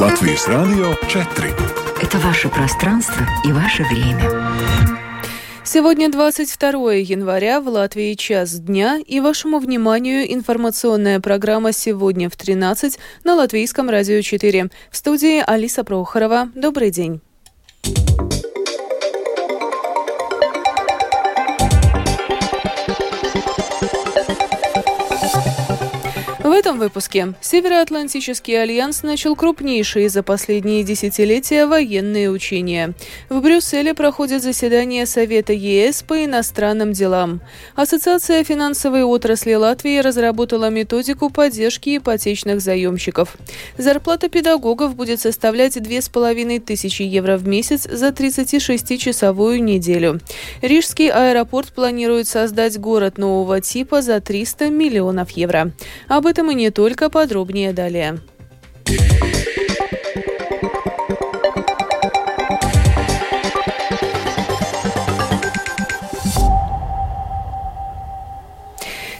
Латвийс Радио 4. Это ваше пространство и ваше время. Сегодня 22 января, в Латвии час дня, и вашему вниманию информационная программа «Сегодня в 13» на Латвийском радио 4. В студии Алиса Прохорова. Добрый день. В этом выпуске Североатлантический альянс начал крупнейшие за последние десятилетия военные учения. В Брюсселе проходит заседание Совета ЕС по иностранным делам. Ассоциация финансовой отрасли Латвии разработала методику поддержки ипотечных заемщиков. Зарплата педагогов будет составлять 2500 евро в месяц за 36-часовую неделю. Рижский аэропорт планирует создать город нового типа за 300 миллионов евро. Об этом этом и не только, подробнее далее.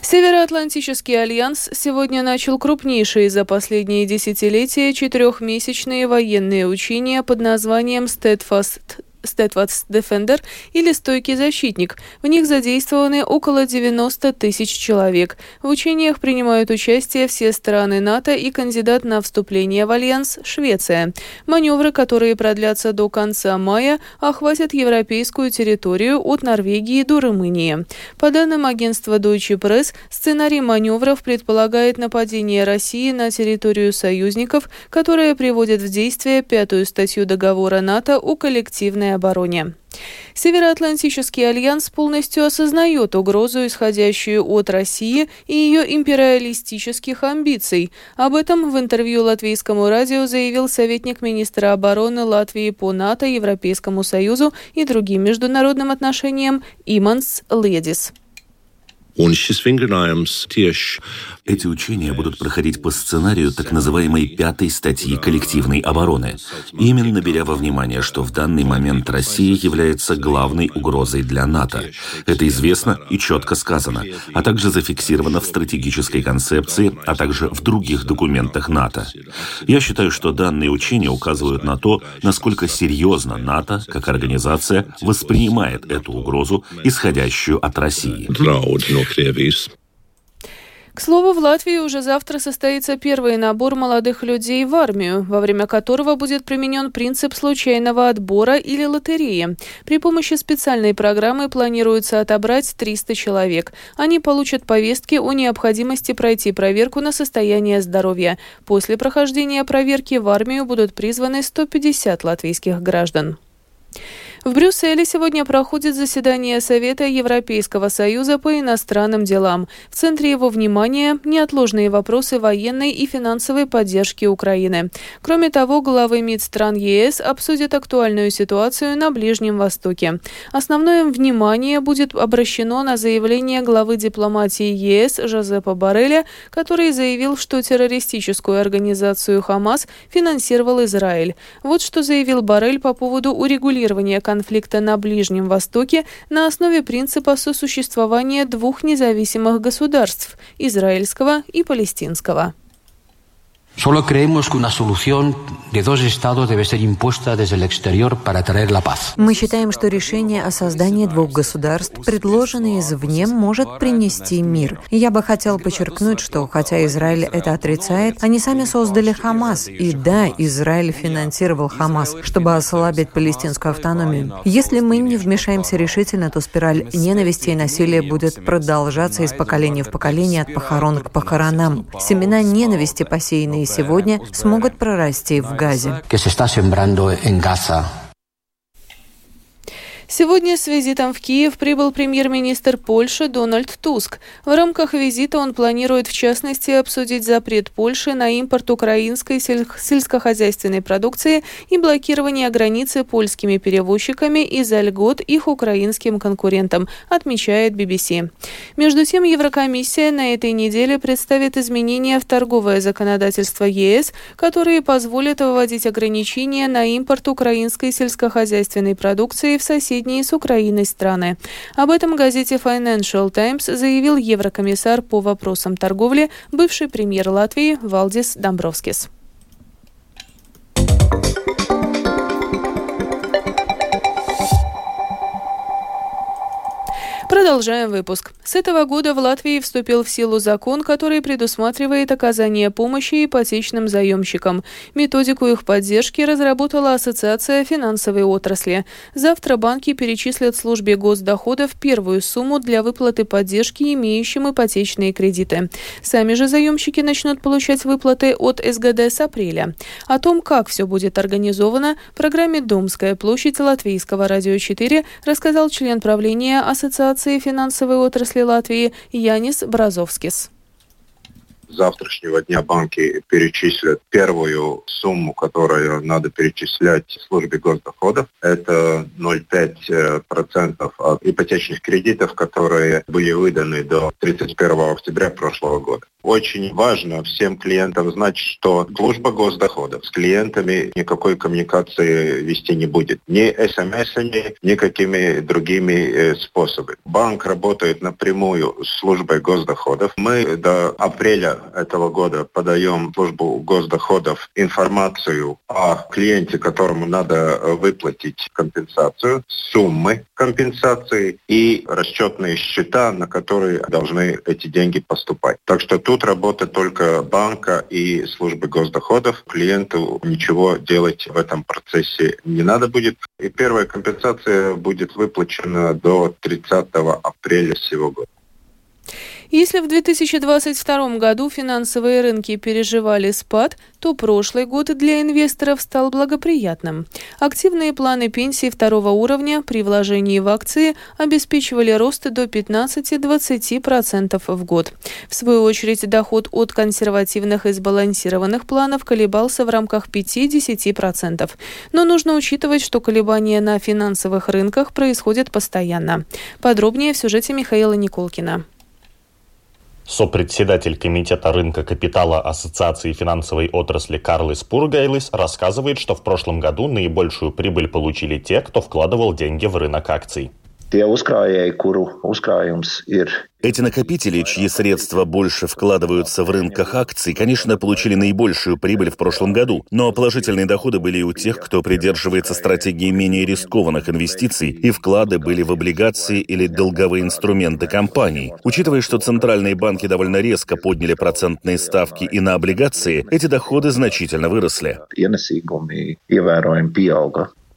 Североатлантический альянс сегодня начал крупнейшие за последние десятилетия четырехмесячные военные учения под названием «Steadfast Steadfast Defender или «Стойкий защитник». В них задействованы около 90 тысяч человек. В учениях принимают участие все страны НАТО и кандидат на вступление в Альянс – Швеция. Маневры, которые продлятся до конца мая, охватят европейскую территорию от Норвегии до Румынии. По данным агентства Deutsche Press, сценарий маневров предполагает нападение России на территорию союзников, которое приводит в действие пятую статью договора НАТО о коллективной совместной обороне. Североатлантический альянс полностью осознает угрозу, исходящую от России и ее империалистических амбиций. Об этом в интервью латвийскому радио заявил советник министра обороны Латвии по НАТО, Европейскому Союзу и другим международным отношениям Иманс Ледис. Эти учения будут проходить по сценарию так называемой пятой статьи коллективной обороны, именно беря во внимание, что в данный момент Россия является главной угрозой для НАТО. Это известно и четко сказано, а также зафиксировано в стратегической концепции, а также в других документах НАТО. Я считаю, что данные учения указывают на то, насколько серьезно НАТО, как организация, воспринимает эту угрозу, исходящую от России. К слову, в Латвии уже завтра состоится первый набор молодых людей в армию, во время которого будет применен принцип случайного отбора или лотереи. При помощи специальной программы планируется отобрать 300 человек. Они получат повестки о необходимости пройти проверку на состояние здоровья. После прохождения проверки в армию будут призваны 150 латвийских граждан. В Брюсселе сегодня проходит заседание Совета Европейского Союза по иностранным делам. В центре его внимания неотложные вопросы военной и финансовой поддержки Украины. Кроме того, главы МИД стран ЕС обсудят актуальную ситуацию на Ближнем Востоке. Основное внимание будет обращено на заявление главы дипломатии ЕС Жозепа Барреля, который заявил, что террористическую организацию Хамас финансировал Израиль. Вот что заявил Баррель по поводу урегулирования конфликта на Ближнем Востоке на основе принципа сосуществования двух независимых государств – израильского и палестинского. Solo creemos que una solución de dos estados debe ser impuesta desde el exterior para traer la paz. Мы считаем, что решение о создании двух государств, предложенное извне, может принести мир. И я бы хотел подчеркнуть, что хотя Израиль это отрицает, они сами создали Хамас. И да, Израиль финансировал Хамас, чтобы ослабить палестинскую автономию. Если мы не вмешаемся решительно, то спираль ненависти и насилия будет продолжаться из поколения в поколение, от похорон к похоронам. Семена ненависти, посеянные сегодня смогут прорасти в Газе. Сегодня с визитом в Киев прибыл премьер-министр Польши Дональд Туск. В рамках визита он планирует в частности обсудить запрет Польши на импорт украинской сельскохозяйственной продукции и блокирование границы польскими перевозчиками из-за льгот их украинским конкурентам, отмечает BBC. Между тем, Еврокомиссия на этой неделе представит изменения в торговое законодательство ЕС, которые позволят выводить ограничения на импорт украинской сельскохозяйственной продукции в соседние соседние с Украиной страны. Об этом газете Financial Times заявил еврокомиссар по вопросам торговли, бывший премьер Латвии Валдис Домбровскис. Продолжаем выпуск. С этого года в Латвии вступил в силу закон, который предусматривает оказание помощи ипотечным заемщикам. Методику их поддержки разработала Ассоциация финансовой отрасли. Завтра банки перечислят службе госдоходов первую сумму для выплаты поддержки имеющим ипотечные кредиты. Сами же заемщики начнут получать выплаты от СГД с апреля. О том, как все будет организовано, в программе «Домская площадь» Латвийского радио 4 рассказал член правления Ассоциации финансовой отрасли Латвии Янис Бразовскис завтрашнего дня банки перечислят первую сумму, которую надо перечислять службе госдоходов. Это 0,5% от ипотечных кредитов, которые были выданы до 31 октября прошлого года. Очень важно всем клиентам знать, что служба госдоходов с клиентами никакой коммуникации вести не будет. Ни смс-ами, ни какими другими э, способами. Банк работает напрямую с службой госдоходов. Мы до апреля этого года подаем в службу госдоходов информацию о клиенте, которому надо э, выплатить компенсацию, суммы компенсации и расчетные счета, на которые должны эти деньги поступать. Так что тут работа только банка и службы госдоходов. Клиенту ничего делать в этом процессе не надо будет. И первая компенсация будет выплачена до 30 апреля сего года. Если в 2022 году финансовые рынки переживали спад, то прошлый год для инвесторов стал благоприятным. Активные планы пенсии второго уровня при вложении в акции обеспечивали рост до 15-20% в год. В свою очередь, доход от консервативных и сбалансированных планов колебался в рамках 5-10%. Но нужно учитывать, что колебания на финансовых рынках происходят постоянно. Подробнее в сюжете Михаила Николкина. Сопредседатель Комитета рынка капитала Ассоциации финансовой отрасли Карлис Пургайлис рассказывает, что в прошлом году наибольшую прибыль получили те, кто вкладывал деньги в рынок акций. Tie uzkrājēji, kuru uzkrājums ir эти накопители, чьи средства больше вкладываются в рынках акций, конечно, получили наибольшую прибыль в прошлом году, но положительные доходы были и у тех, кто придерживается стратегии менее рискованных инвестиций, и вклады были в облигации или долговые инструменты компаний. Учитывая, что центральные банки довольно резко подняли процентные ставки и на облигации, эти доходы значительно выросли.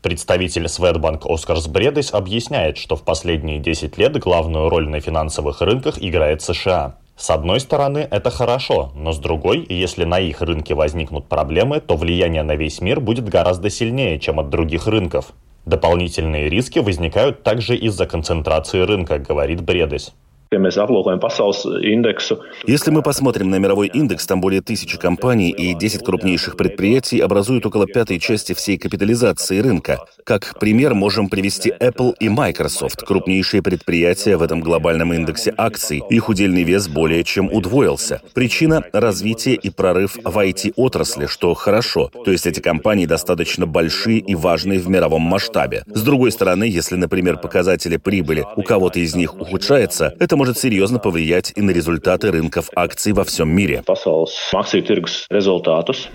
Представитель Светбанк Оскарс Бредес объясняет, что в последние 10 лет главную роль на финансовых рынках играет США. С одной стороны, это хорошо, но с другой, если на их рынке возникнут проблемы, то влияние на весь мир будет гораздо сильнее, чем от других рынков. Дополнительные риски возникают также из-за концентрации рынка, говорит Бредес. Если мы посмотрим на мировой индекс, там более тысячи компаний и 10 крупнейших предприятий образуют около пятой части всей капитализации рынка. Как пример можем привести Apple и Microsoft, крупнейшие предприятия в этом глобальном индексе акций. Их удельный вес более чем удвоился. Причина – развитие и прорыв в IT-отрасли, что хорошо. То есть эти компании достаточно большие и важные в мировом масштабе. С другой стороны, если, например, показатели прибыли у кого-то из них ухудшается, это может серьезно повлиять и на результаты рынков акций во всем мире.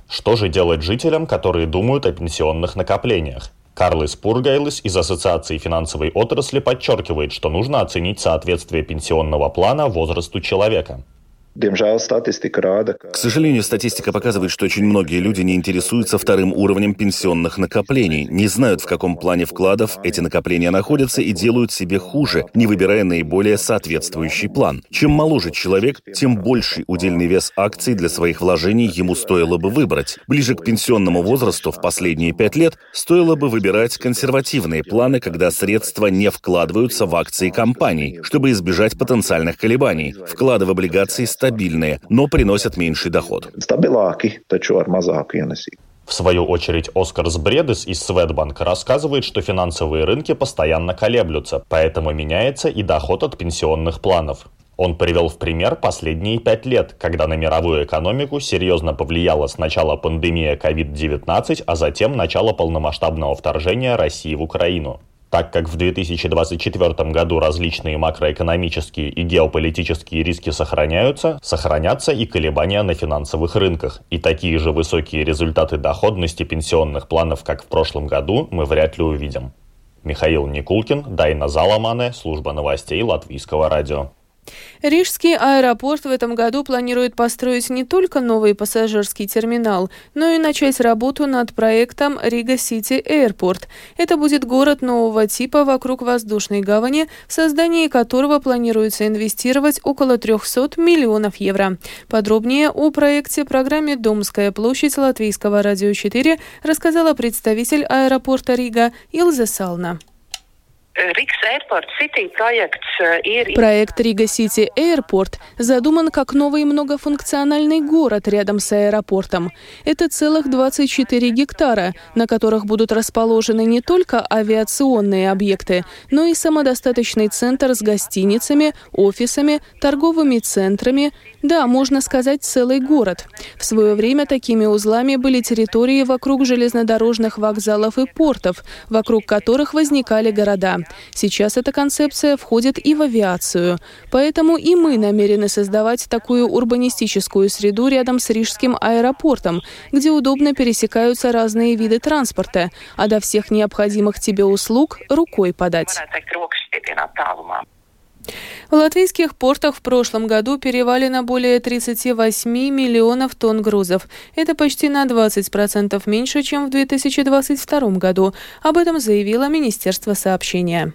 Что же делать жителям, которые думают о пенсионных накоплениях? Карлис Пургайлис из Ассоциации финансовой отрасли подчеркивает, что нужно оценить соответствие пенсионного плана возрасту человека. К сожалению, статистика показывает, что очень многие люди не интересуются вторым уровнем пенсионных накоплений, не знают, в каком плане вкладов эти накопления находятся и делают себе хуже, не выбирая наиболее соответствующий план. Чем моложе человек, тем больший удельный вес акций для своих вложений ему стоило бы выбрать. Ближе к пенсионному возрасту в последние пять лет стоило бы выбирать консервативные планы, когда средства не вкладываются в акции компаний, чтобы избежать потенциальных колебаний. Вклады в облигации стабильны стабильные, но приносят меньший доход. В свою очередь, Оскар Сбредес из Светбанка рассказывает, что финансовые рынки постоянно колеблются, поэтому меняется и доход от пенсионных планов. Он привел в пример последние пять лет, когда на мировую экономику серьезно повлияла сначала пандемия COVID-19, а затем начало полномасштабного вторжения России в Украину. Так как в 2024 году различные макроэкономические и геополитические риски сохраняются, сохранятся и колебания на финансовых рынках. И такие же высокие результаты доходности пенсионных планов, как в прошлом году, мы вряд ли увидим. Михаил Никулкин, Дайна Заламане, служба новостей Латвийского радио. Рижский аэропорт в этом году планирует построить не только новый пассажирский терминал, но и начать работу над проектом Riga City Airport. Это будет город нового типа вокруг воздушной гавани, в создании которого планируется инвестировать около 300 миллионов евро. Подробнее о проекте программе «Домская площадь» Латвийского радио 4 рассказала представитель аэропорта Рига Илза Сална. Проект Рига Сити Airport задуман как новый многофункциональный город рядом с аэропортом. Это целых 24 гектара, на которых будут расположены не только авиационные объекты, но и самодостаточный центр с гостиницами, офисами, торговыми центрами, да, можно сказать, целый город. В свое время такими узлами были территории вокруг железнодорожных вокзалов и портов, вокруг которых возникали города. Сейчас эта концепция входит и в авиацию. Поэтому и мы намерены создавать такую урбанистическую среду рядом с Рижским аэропортом, где удобно пересекаются разные виды транспорта, а до всех необходимых тебе услуг рукой подать. В латвийских портах в прошлом году перевалено более 38 миллионов тонн грузов. Это почти на 20% меньше, чем в 2022 году. Об этом заявило Министерство сообщения.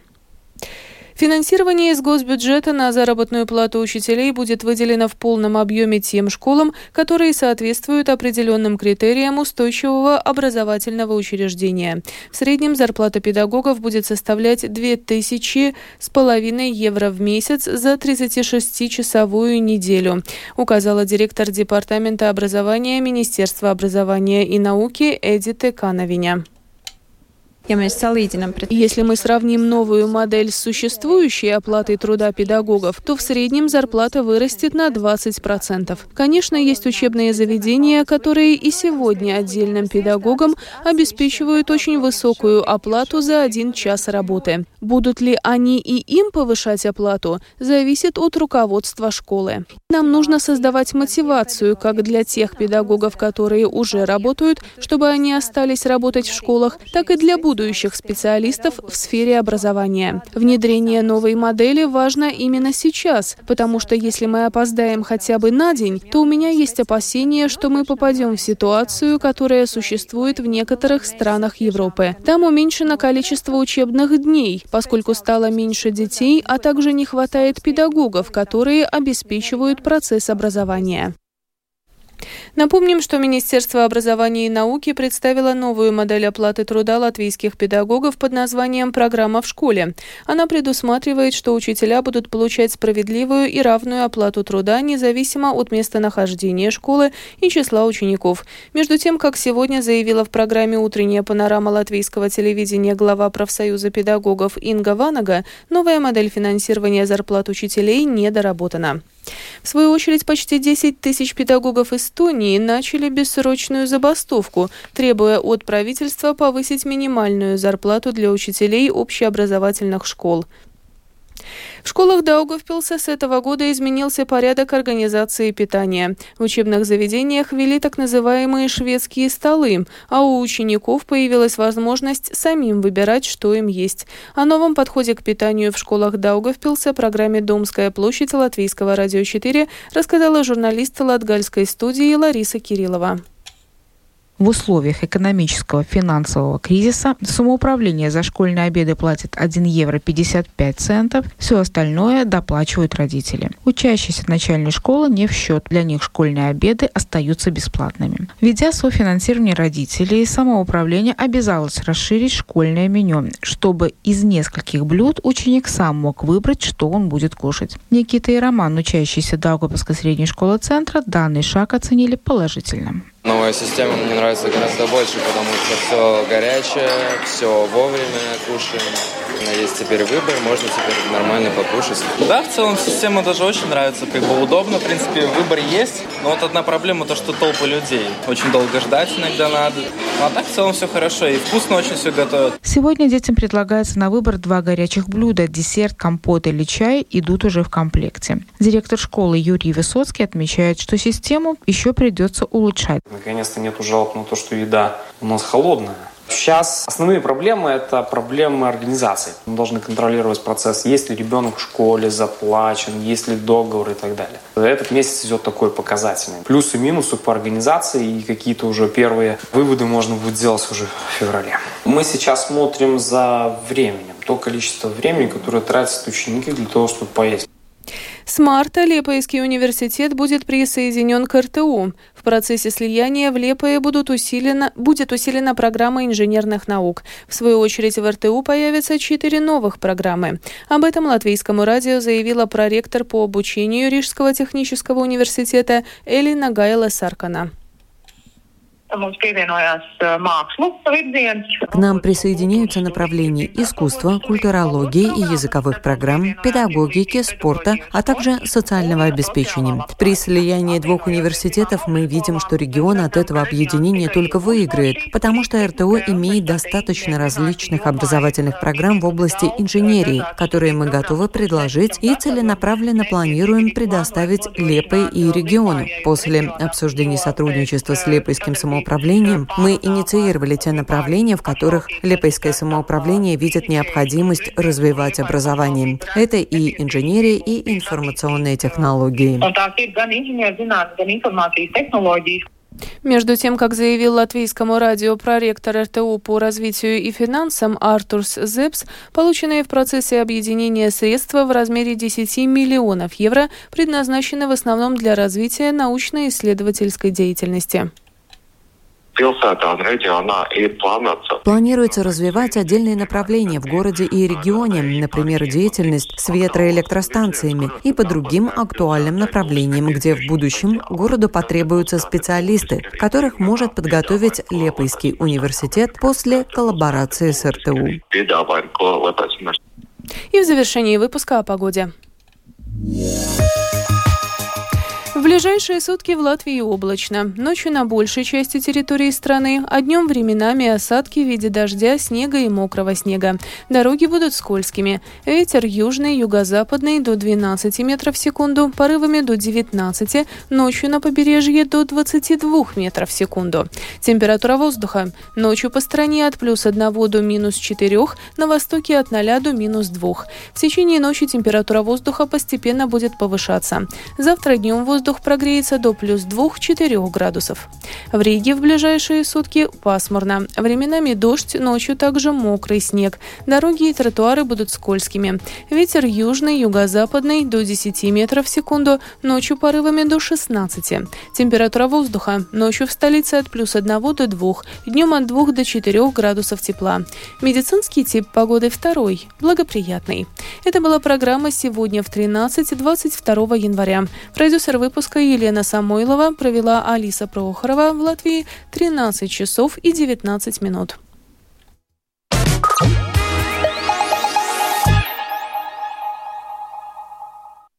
Финансирование из госбюджета на заработную плату учителей будет выделено в полном объеме тем школам, которые соответствуют определенным критериям устойчивого образовательного учреждения. В среднем зарплата педагогов будет составлять 2000 с половиной евро в месяц за 36-часовую неделю, указала директор Департамента образования Министерства образования и науки Эдиты Кановиня. Если мы сравним новую модель с существующей оплатой труда педагогов, то в среднем зарплата вырастет на 20%. Конечно, есть учебные заведения, которые и сегодня отдельным педагогам обеспечивают очень высокую оплату за один час работы. Будут ли они и им повышать оплату, зависит от руководства школы. Нам нужно создавать мотивацию как для тех педагогов, которые уже работают, чтобы они остались работать в школах, так и для будущих будущих специалистов в сфере образования. Внедрение новой модели важно именно сейчас, потому что если мы опоздаем хотя бы на день, то у меня есть опасения, что мы попадем в ситуацию, которая существует в некоторых странах Европы. Там уменьшено количество учебных дней, поскольку стало меньше детей, а также не хватает педагогов, которые обеспечивают процесс образования. Напомним, что Министерство образования и науки представило новую модель оплаты труда латвийских педагогов под названием «Программа в школе». Она предусматривает, что учителя будут получать справедливую и равную оплату труда независимо от местонахождения школы и числа учеников. Между тем, как сегодня заявила в программе «Утренняя панорама латвийского телевидения» глава профсоюза педагогов Инга Ванага, новая модель финансирования зарплат учителей недоработана. В свою очередь, почти 10 тысяч педагогов Эстонии начали бессрочную забастовку, требуя от правительства повысить минимальную зарплату для учителей общеобразовательных школ. В школах Даугавпилса с этого года изменился порядок организации питания. В учебных заведениях ввели так называемые шведские столы, а у учеников появилась возможность самим выбирать, что им есть. О новом подходе к питанию в школах Даугавпилса программе «Домская площадь» Латвийского радио 4 рассказала журналист Латгальской студии Лариса Кириллова. В условиях экономического финансового кризиса самоуправление за школьные обеды платит 1 евро 55 центов, все остальное доплачивают родители. Учащиеся начальной школы не в счет, для них школьные обеды остаются бесплатными. Введя софинансирование родителей, самоуправление обязалось расширить школьное меню, чтобы из нескольких блюд ученик сам мог выбрать, что он будет кушать. Никита и Роман, учащиеся Даугавпилской средней школы центра, данный шаг оценили положительно. Новая система мне нравится гораздо больше, потому что все горячее, все вовремя кушаем. Есть теперь выбор, можно теперь нормально покушать. Да, в целом система даже очень нравится. Как бы удобно, в принципе, выбор есть. Но вот одна проблема, то, что толпы людей. Очень долго ждать иногда надо. Ну, а так в целом все хорошо. И вкусно очень все готовят. Сегодня детям предлагается на выбор два горячих блюда. Десерт, компот или чай идут уже в комплекте. Директор школы Юрий Высоцкий отмечает, что систему еще придется улучшать. Наконец-то нету жалоб на то, что еда у нас холодная Сейчас основные проблемы – это проблемы организации. Мы должны контролировать процесс, есть ли ребенок в школе заплачен, есть ли договор и так далее. Этот месяц идет такой показательный. Плюсы и минусы по организации и какие-то уже первые выводы можно будет сделать уже в феврале. Мы сейчас смотрим за временем, то количество времени, которое тратят ученики для того, чтобы поесть. С марта Лепойский университет будет присоединен к РТУ. В процессе слияния в Лепое будут усилена, будет усилена программа инженерных наук. В свою очередь в РТУ появятся четыре новых программы. Об этом латвийскому радио заявила проректор по обучению Рижского технического университета Элина Гайла Саркана. К нам присоединяются направления искусства, культурологии и языковых программ, педагогики, спорта, а также социального обеспечения. При слиянии двух университетов мы видим, что регион от этого объединения только выиграет, потому что РТО имеет достаточно различных образовательных программ в области инженерии, которые мы готовы предложить и целенаправленно планируем предоставить Лепой и региону. После обсуждений сотрудничества с Лепойским самоуправлением самоуправлением, мы инициировали те направления, в которых Лепойское самоуправление видит необходимость развивать образование. Это и инженерия, и информационные технологии. Между тем, как заявил латвийскому радио проректор РТУ по развитию и финансам Артурс Зепс, полученные в процессе объединения средства в размере 10 миллионов евро предназначены в основном для развития научно-исследовательской деятельности. Планируется развивать отдельные направления в городе и регионе, например, деятельность с ветроэлектростанциями и по другим актуальным направлениям, где в будущем городу потребуются специалисты, которых может подготовить Лепойский университет после коллаборации с РТУ. И в завершении выпуска о погоде. В ближайшие сутки в Латвии облачно. Ночью на большей части территории страны, а днем временами осадки в виде дождя, снега и мокрого снега. Дороги будут скользкими. Ветер южный, юго-западный до 12 метров в секунду, порывами до 19, ночью на побережье до 22 метров в секунду. Температура воздуха. Ночью по стране от плюс 1 до минус 4, на востоке от 0 до минус 2. В течение ночи температура воздуха постепенно будет повышаться. Завтра днем воздух прогреется до плюс 2-4 градусов. В Риге в ближайшие сутки пасмурно. Временами дождь, ночью также мокрый снег. Дороги и тротуары будут скользкими. Ветер южный, юго-западный до 10 метров в секунду, ночью порывами до 16. Температура воздуха ночью в столице от плюс 1 до 2, днем от 2 до 4 градусов тепла. Медицинский тип погоды второй, благоприятный. Это была программа «Сегодня в 13-22 января». Продюсер выпуска выпуска Елена Самойлова провела Алиса Прохорова в Латвии 13 часов и 19 минут.